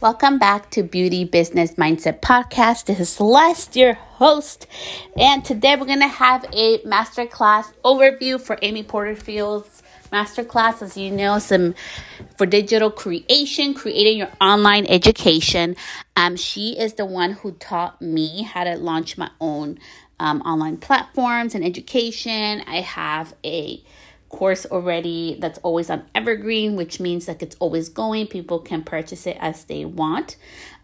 Welcome back to Beauty Business Mindset Podcast. This is Celeste, your host, and today we're going to have a masterclass overview for Amy Porterfield's masterclass. As you know, some for digital creation, creating your online education. Um, she is the one who taught me how to launch my own um, online platforms and education. I have a course already that's always on evergreen, which means like it's always going. People can purchase it as they want.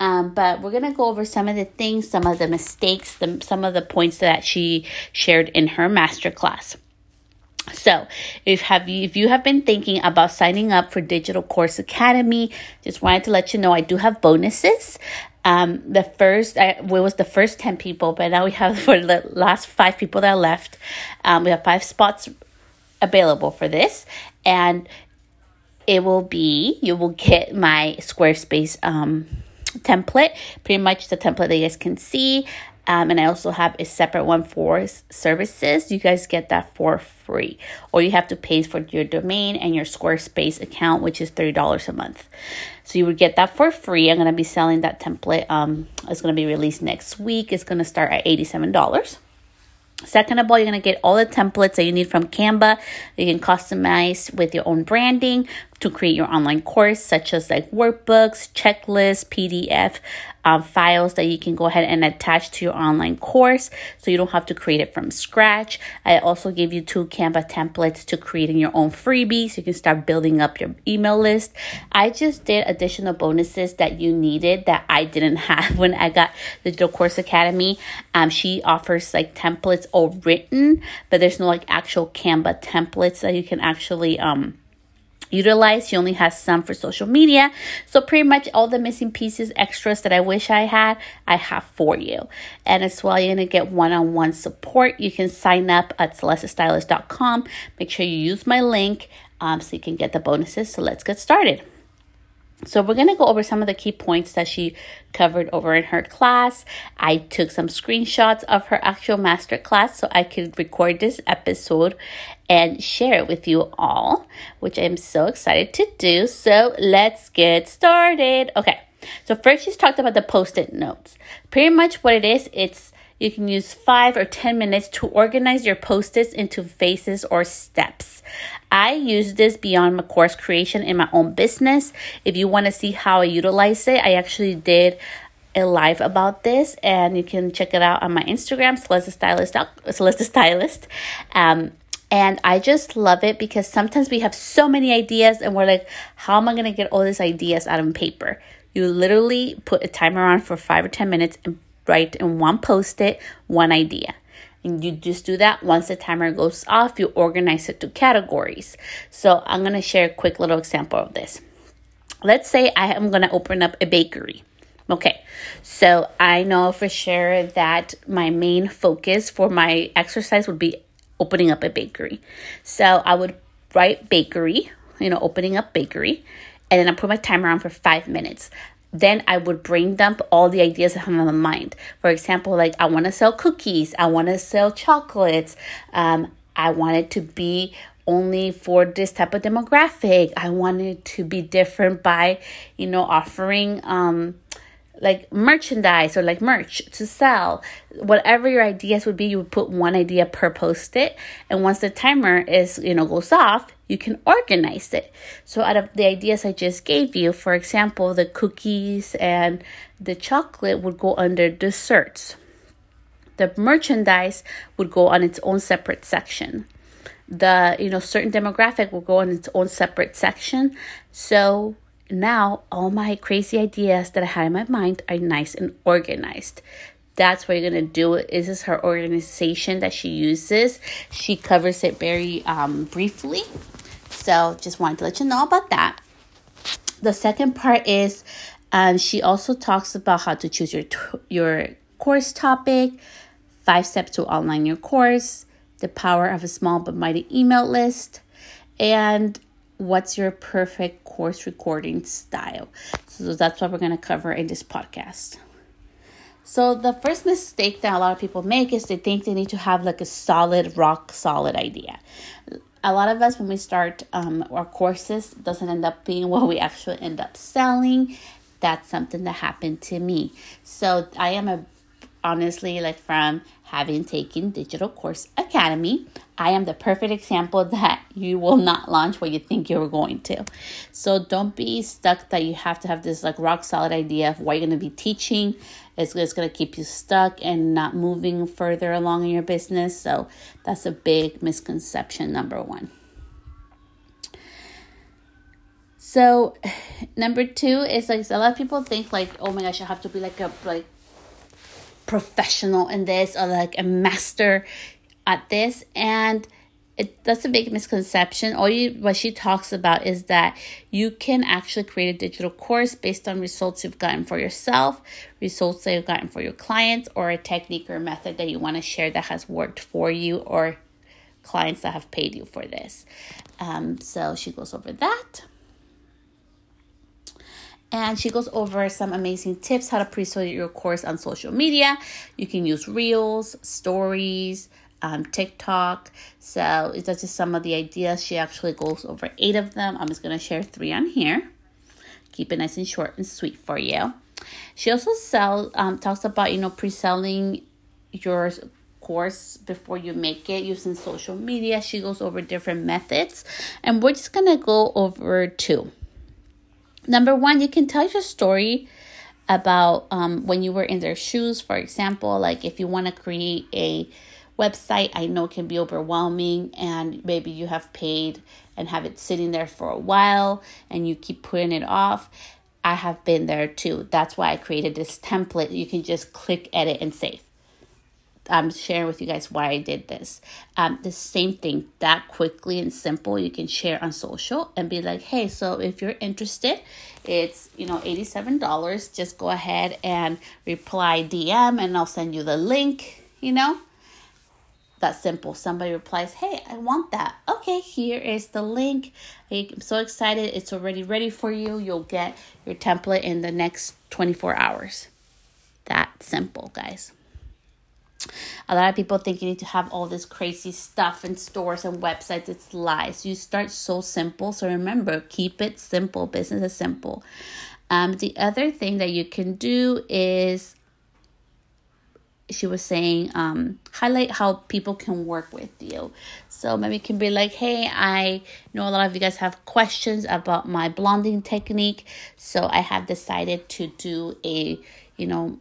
Um, but we're gonna go over some of the things, some of the mistakes, the, some of the points that she shared in her masterclass. So, if have you if you have been thinking about signing up for Digital Course Academy, just wanted to let you know I do have bonuses. Um, the first, I, well, it was the first 10 people, but now we have for the last five people that left, um, we have five spots available for this. And it will be, you will get my Squarespace um, template, pretty much the template that you guys can see. Um, and I also have a separate one for services. You guys get that for free. Or you have to pay for your domain and your Squarespace account, which is $30 a month. So you would get that for free. I'm to be selling that template. Um, it's to be released next week. It's to start at $87. Second of all, you're going to get all the templates that you need from Canva. You can customize with your own branding to create your online course, such as like workbooks, checklists, PDF um, files that you can go ahead and attach to your online course so you don't have to create it from scratch. I also give you two Canva templates to creating your own freebies. So you can start building up your email list. I just did additional bonuses that you needed that I didn't have when I got Digital Course Academy. Um, she offers like templates all written, but there's no like actual Canva templates that you can actually um utilize. She only has some for social media. So pretty much all the missing pieces, extras that I wish I had, I have for you. And as well, you're to get one-on-one support. You can sign up at celestestylist.com. Make sure you use my link um, so you can get the bonuses. So let's get started. So we're going to go over some of the key points that she covered over in her class. I took some screenshots of her actual master class so I could record this episode and share it with you all, which I'm so excited to do. So let's get started. Okay. So first she's talked about the post-it notes. Pretty much what it is, it's you can use five or 10 minutes to organize your post its into phases or steps. I use this beyond my course creation in my own business. If you want to see how I utilize it, I actually did a live about this and you can check it out on my Instagram, Celeste Stylist. Celeste Stylist. Um, and I just love it because sometimes we have so many ideas and we're like, how am I going to get all these ideas out of paper? You literally put a timer on for five or 10 minutes and write in one post it one idea. And you just do that once the timer goes off, you organize it to categories. So I'm to share a quick little example of this. Let's say I am to open up a bakery. Okay, so I know for sure that my main focus for my exercise would be opening up a bakery. So I would write bakery, you know, opening up bakery, and then I put my timer on for five minutes then I would brain dump all the ideas I have in my mind. For example, like I want to sell cookies, I want to sell chocolates, um, I want it to be only for this type of demographic. I want it to be different by, you know, offering um, like merchandise or like merch to sell. Whatever your ideas would be, you would put one idea per post it. And once the timer is, you know, goes off, you can organize it. So out of the ideas I just gave you, for example, the cookies and the chocolate would go under desserts. The merchandise would go on its own separate section. The, you know, certain demographic will go on its own separate section. So now all my crazy ideas that I had in my mind are nice and organized. That's what you're gonna do. This is her organization that she uses. She covers it very um, briefly. So just wanted to let you know about that. The second part is um, she also talks about how to choose your your course topic, five steps to online your course, the power of a small but mighty email list, and what's your perfect course recording style. So that's what we're to cover in this podcast. So the first mistake that a lot of people make is they think they need to have like a solid, rock solid idea. A lot of us, when we start um, our courses, doesn't end up being what we actually end up selling. that's something that happened to me. So I am a honestly like from having taken Digital Course Academy, I am the perfect example that you will not launch what you think you're going to. So don't be stuck that you have to have this like rock solid idea of what you're going to be teaching. It's, it's going to keep you stuck and not moving further along in your business. So that's a big misconception, number one. So, number two is like a lot of people think like, oh my gosh, I have to be like a like professional in this or like a master at this and it that's a big misconception. All you what she talks about is that you can actually create a digital course based on results you've gotten for yourself results that you've gotten for your clients or a technique or method that you want to share that has worked for you or clients that have paid you for this. Um, so she goes over that. And she goes over some amazing tips how to pre-sell your course on social media. You can use Reels, Stories, um, TikTok. So that's just some of the ideas. She actually goes over eight of them. I'm just gonna share three on here. Keep it nice and short and sweet for you. She also sell um, talks about you know pre-selling your course before you make it using social media. She goes over different methods, and we're just gonna go over two. Number one, you can tell your story about um, when you were in their shoes. For example, like if you want to create a website, I know can be overwhelming, and maybe you have paid and have it sitting there for a while and you keep putting it off. I have been there too. That's why I created this template. You can just click edit and save. I'm sharing with you guys why I did this. Um, the same thing that quickly and simple you can share on social and be like, hey, so if you're interested, it's you know $87. Just go ahead and reply DM and I'll send you the link, you know. That simple. Somebody replies, Hey, I want that. Okay, here is the link. I'm so excited. It's already ready for you. You'll get your template in the next 24 hours. That simple, guys. A lot of people think you need to have all this crazy stuff in stores and websites. It's lies. You start so simple. So remember, keep it simple. Business is simple. Um, the other thing that you can do is she was saying um, highlight how people can work with you so maybe it can be like hey i know a lot of you guys have questions about my blonding technique so i have decided to do a you know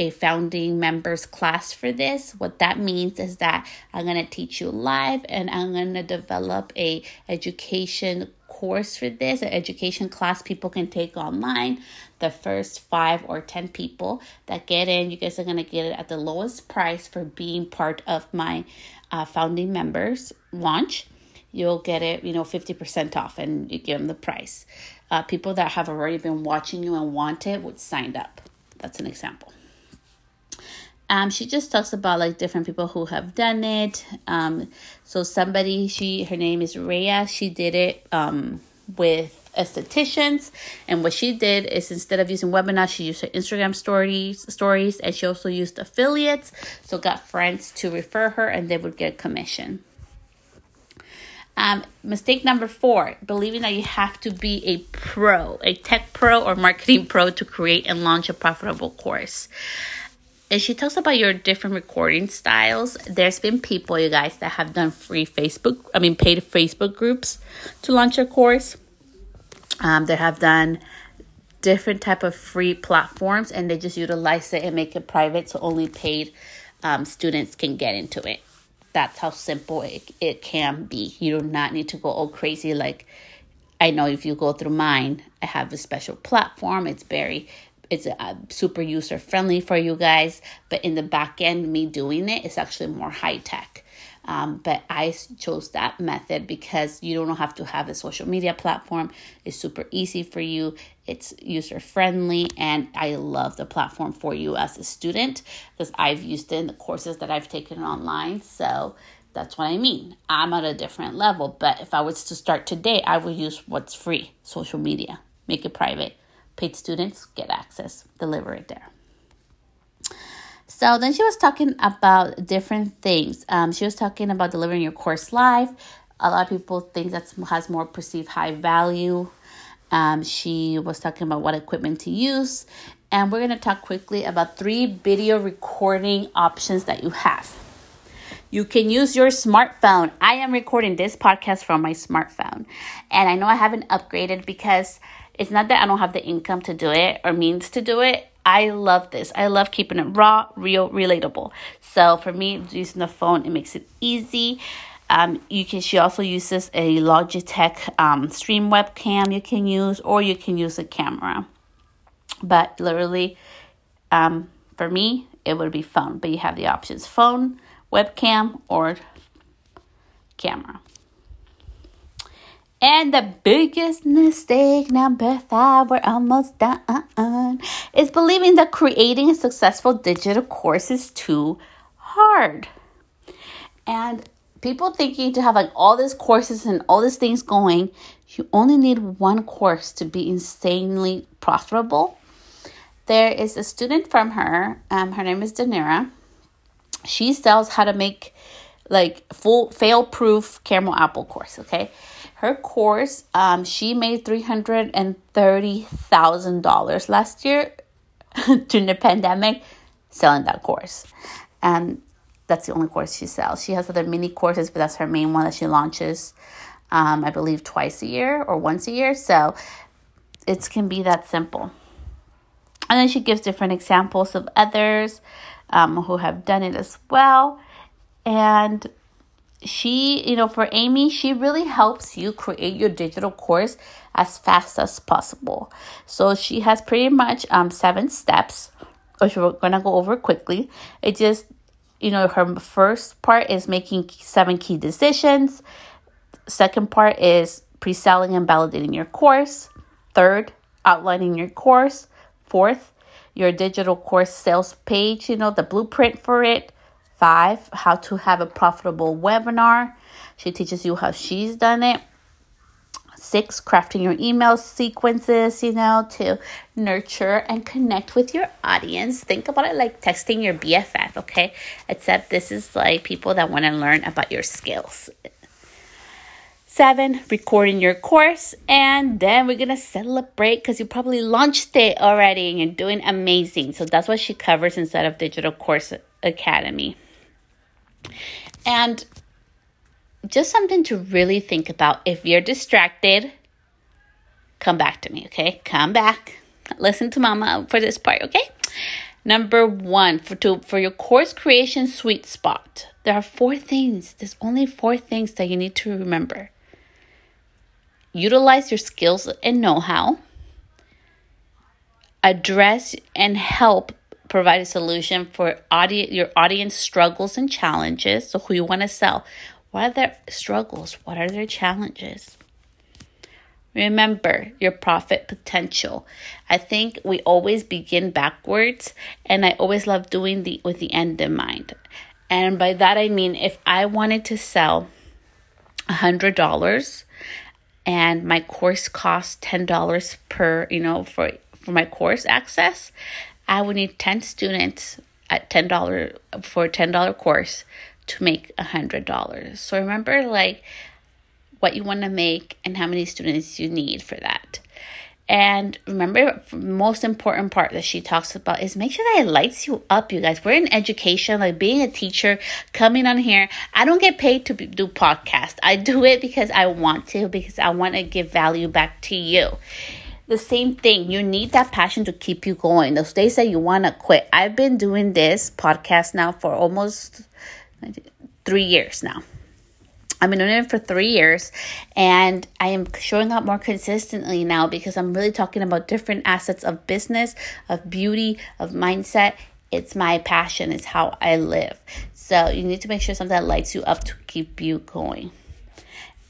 a founding members class for this. What that means is that I'm going to teach you live and I'm going to develop a education course for this, an education class people can take online. The first five or 10 people that get in, you guys are going to get it at the lowest price for being part of my uh, founding members launch. You'll get it, you know, 50% off and you give them the price. Uh, people that have already been watching you and want it would sign up. That's an example. Um, she just talks about like different people who have done it. Um, so somebody, she her name is Rhea. She did it um, with estheticians, and what she did is instead of using webinars, she used her Instagram stories, stories, and she also used affiliates. So got friends to refer her, and they would get a commission. Um, mistake number four, believing that you have to be a pro, a tech pro or marketing pro to create and launch a profitable course and she talks about your different recording styles. There's been people, you guys, that have done free Facebook, I mean, paid Facebook groups to launch a course. Um, they have done different type of free platforms, and they just utilize it and make it private, so only paid um, students can get into it. That's how simple it, it can be. You do not need to go all crazy like I know if you go through mine, I have a special platform. It's very it's uh, super user friendly for you guys but in the back end me doing it is actually more high tech um, but I chose that method because you don't have to have a social media platform. It's super easy for you. It's user friendly, and I love the platform for you as a student because I've used it in the courses that I've taken online. So that's what I mean. I'm at a different level, but if I was to start today, I would use what's free social media, make it private, paid students get access, deliver it there. So then she was talking about different things. Um, she was talking about delivering your course live. A lot of people think that has more perceived high value. Um, she was talking about what equipment to use, and we're going to talk quickly about three video recording options that you have. You can use your smartphone. I am recording this podcast from my smartphone, and I know I haven't upgraded because it's not that I don't have the income to do it or means to do it. I love this. I love keeping it raw, real, relatable. So for me, using the phone, it makes it easy. Um, you can. She also uses a Logitech um, stream webcam. You can use, or you can use a camera. But literally, um, for me, it would be phone. But you have the options: phone, webcam, or camera. And the biggest mistake, number five, we're almost done, is believing that creating a successful digital course is too hard. And people thinking to have like all these courses and all these things going, you only need one course to be insanely profitable. There is a student from her, um, her name is Danira. She sells how to make like full fail proof caramel apple course, okay? Her course um, she made $330000 last year during the pandemic selling that course. And that's the only course she sells. She has other mini courses but that's her main one that she launches um, i believe twice a year or once a year. So it can be that simple. And then she gives different examples of others um, who have done it as well. And she, you know, for Amy, she really helps you create your digital course as fast as possible. So she has pretty much um, seven steps, which we're to go over quickly. It just, you know, her first part is making seven key decisions. Second part is pre selling and validating your course. Third, outlining your course. Fourth, your digital course sales page, you know, the blueprint for it. Five, how to have a profitable webinar. She teaches you how she's done it. Six, crafting your email sequences, you know, to nurture and connect with your audience. Think about it like texting your BFF, okay? Except this is like people that want to learn about your skills. Seven, recording your course. And then we're to celebrate because you probably launched it already and you're doing amazing. So that's what she covers inside of Digital Course Academy. And just something to really think about. If you're distracted, come back to me, okay? Come back. Listen to mama for this part, okay? Number one, for to for your course creation sweet spot, there are four things. There's only four things that you need to remember. Utilize your skills and know-how. Address and help provide a solution for audience, your audience struggles and challenges. So, who you want to sell? What are their struggles? What are their challenges? Remember your profit potential. I think we always begin backwards, and I always love doing the with the end in mind. And by that I mean if I wanted to sell a hundred dollars and my course costs ten dollars per, you know, for for my course access, I would need 10 students at $10 for a $10 course to make a $100. So remember like what you want to make and how many students you need for that. And remember, most important part that she talks about is make sure that it lights you up, you guys. We're in education, like being a teacher, coming on here. I don't get paid to do podcast. I do it because I want to, because I want to give value back to you the same thing. You need that passion to keep you going. Those days that you want to quit. I've been doing this podcast now for almost three years now. I've been doing it for three years and I am showing up more consistently now because I'm really talking about different assets of business, of beauty, of mindset. It's my passion, it's how I live. So you need to make sure something that lights you up to keep you going.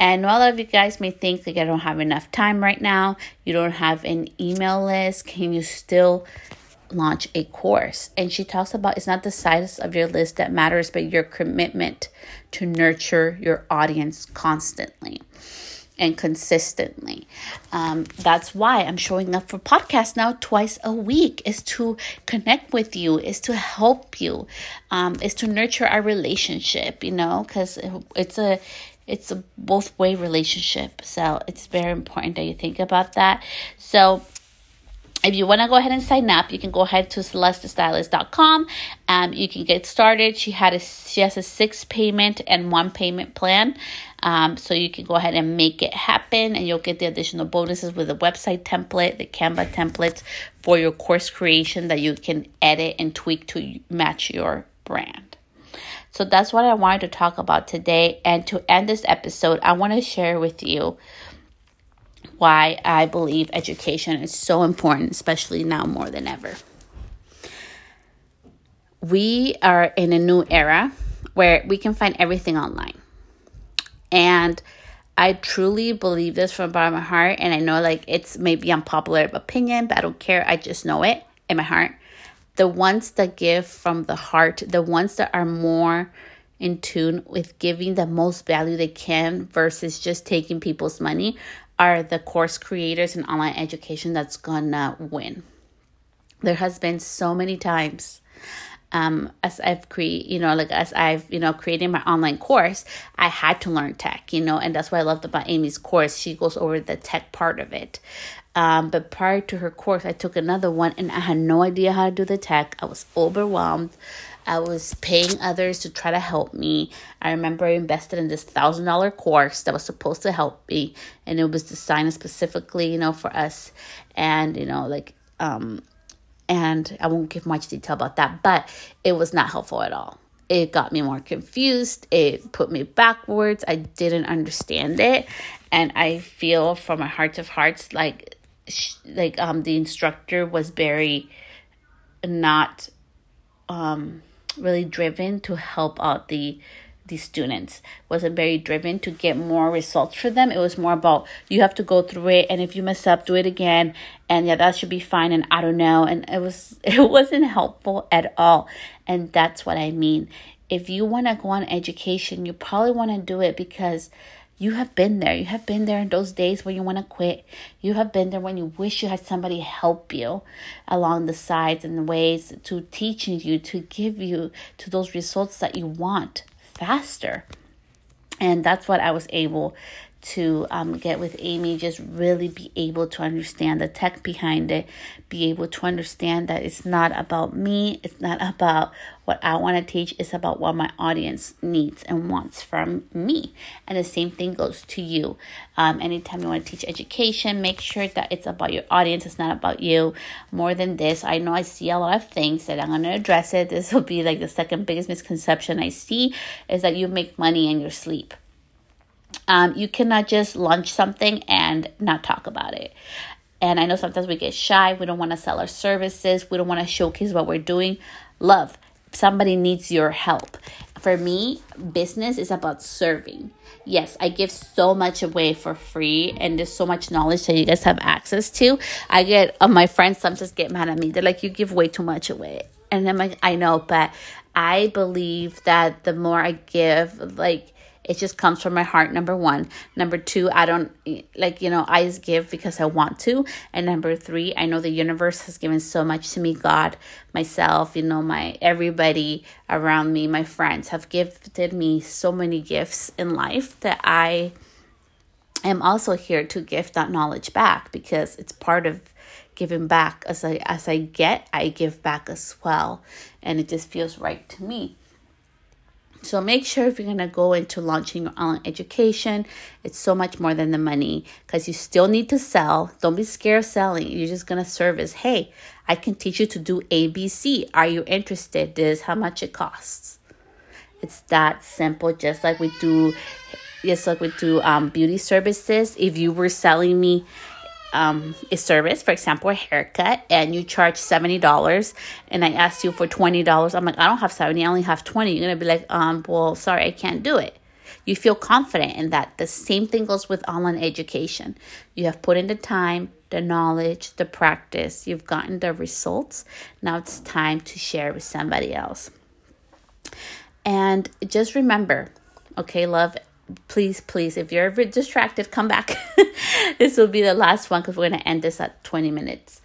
And a lot of you guys may think like I don't have enough time right now, you don't have an email list, can you still launch a course? And she talks about it's not the size of your list that matters, but your commitment to nurture your audience constantly and consistently. Um, that's why I'm showing up for podcasts now twice a week is to connect with you, is to help you, um, is to nurture our relationship, you know, because it's a it's a both way relationship. So it's very important that you think about that. So if you want to go ahead and sign up, you can go ahead to celestestylist.com. Um, you can get started. She had a she has a six payment and one payment plan. Um, so you can go ahead and make it happen and you'll get the additional bonuses with the website template, the Canva templates for your course creation that you can edit and tweak to match your brand. So that's what I wanted to talk about today. And to end this episode, I want to share with you why I believe education is so important, especially now more than ever. We are in a new era where we can find everything online. And I truly believe this from the bottom of my heart. And I know like it's maybe unpopular opinion, but I don't care. I just know it in my heart. The ones that give from the heart, the ones that are more in tune with giving the most value they can versus just taking people's money are the course creators in online education that's gonna win. There has been so many times um, as I've create, you know, like as I've, you know, created my online course, I had to learn tech, you know, and that's what I loved about Amy's course. She goes over the tech part of it. Um, but prior to her course, I took another one and I had no idea how to do the tech. I was overwhelmed. I was paying others to try to help me. I remember I invested in this thousand dollar course that was supposed to help me, and it was designed specifically, you know, for us. And you know, like um, and I won't give much detail about that, but it was not helpful at all. It got me more confused. It put me backwards. I didn't understand it, and I feel from my heart of hearts like like um the instructor was very not um really driven to help out the the students wasn't very driven to get more results for them. It was more about you have to go through it and if you mess up, do it again. And yeah, that should be fine. And I don't know. And it was it wasn't helpful at all. And that's what I mean. If you want to go on education, you probably want to do it because you have been there. You have been there in those days when you want to quit. You have been there when you wish you had somebody help you along the sides and the ways to teaching you to give you to those results that you want faster. And that's what I was able to um, get with Amy, just really be able to understand the tech behind it, be able to understand that it's not about me, it's not about what I want to teach, it's about what my audience needs and wants from me. And the same thing goes to you. Um, anytime you want to teach education, make sure that it's about your audience, it's not about you. More than this, I know I see a lot of things that I'm going to address it. This will be like the second biggest misconception I see is that you make money in your sleep um, you cannot just launch something and not talk about it. And I know sometimes we get shy. We don't want to sell our services. We don't want to showcase what we're doing. Love, somebody needs your help. For me, business is about serving. Yes, I give so much away for free, and there's so much knowledge that you guys have access to. I get uh, my friends sometimes get mad at me. They're like, "You give way too much away," and I'm like, "I know," but I believe that the more I give, like it just comes from my heart number one. Number two i don't like you know i just give because i want to. And number three i know the universe has given so much to me. God myself you know my everybody around me my friends have gifted me so many gifts in life that i am also here to give that knowledge back because it's part of giving back. As i as i get i give back as well. And it just feels right to me so make sure if you're going to go into launching your online education, it's so much more than the money because you still need to sell. Don't be scared of selling. You're just going to service. Hey, I can teach you to do ABC. Are you interested? This is how much it costs. It's that simple. Just like we do, just like we do um, beauty services. If you were selling me um, a service, for example, a haircut, and you charge $70 and I ask you for $20, I'm like, I don't have 70, I only have 20. You're going to be like, um, well, sorry, I can't do it. You feel confident in that. The same thing goes with online education. You have put in the time, the knowledge, the practice, you've gotten the results. Now it's time to share with somebody else. And just remember, okay, love, please, please, if you're ever distracted, come back. this will be the last one because we're going to end this at 20 minutes.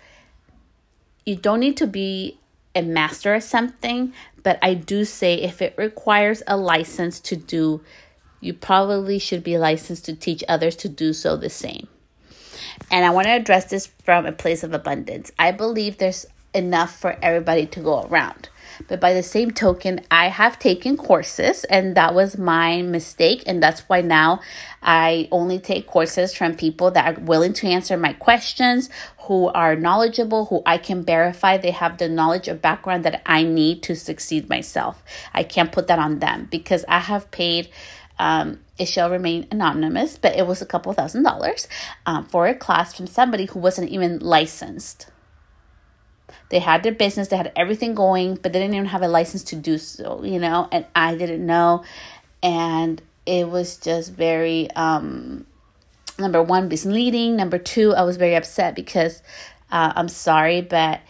You don't need to be a master of something, but I do say if it requires a license to do you probably should be licensed to teach others to do so the same. And I want to address this from a place of abundance. I believe there's enough for everybody to go around. But by the same token, I have taken courses, and that was my mistake. And that's why now I only take courses from people that are willing to answer my questions, who are knowledgeable, who I can verify they have the knowledge or background that I need to succeed myself. I can't put that on them because I have paid. Um, it shall remain anonymous, but it was a couple thousand dollars um, for a class from somebody who wasn't even licensed. They had their business, they had everything going, but they didn't even have a license to do so, you know, and I didn't know. And it was just very, um, number one, misleading. Number two, I was very upset because uh, I'm sorry, but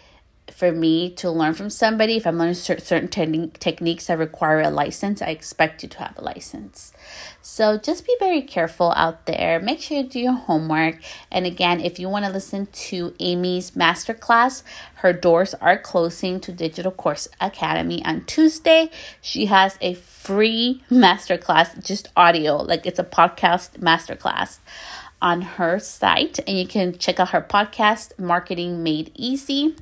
for me to learn from somebody, if I'm learning certain te- techniques that require a license, I expect you to have a license. So just be very careful out there. Make sure you do your homework. And again, if you want to listen to Amy's masterclass, her doors are closing to Digital Course Academy on Tuesday. She has a free masterclass, just audio, like it's a podcast masterclass on her site. And you can check out her podcast, Marketing Made Easy.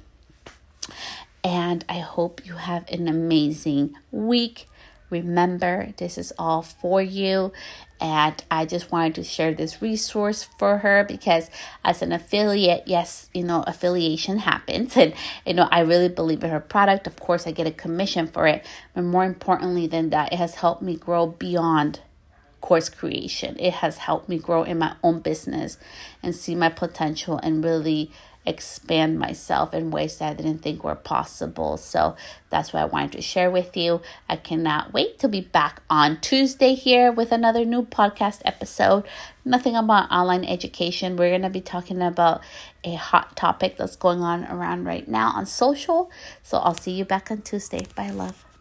And I hope you have an amazing week. Remember, this is all for you. And I just wanted to share this resource for her because, as an affiliate, yes, you know, affiliation happens. And, you know, I really believe in her product. Of course, I get a commission for it. But more importantly than that, it has helped me grow beyond course creation. It has helped me grow in my own business and see my potential and really expand myself in ways that I didn't think were possible. So that's what I wanted to share with you. I cannot wait to be back on Tuesday here with another new podcast episode. Nothing about online education. We're going to be talking about a hot topic that's going on around right now on social. So I'll see you back on Tuesday. Bye, love.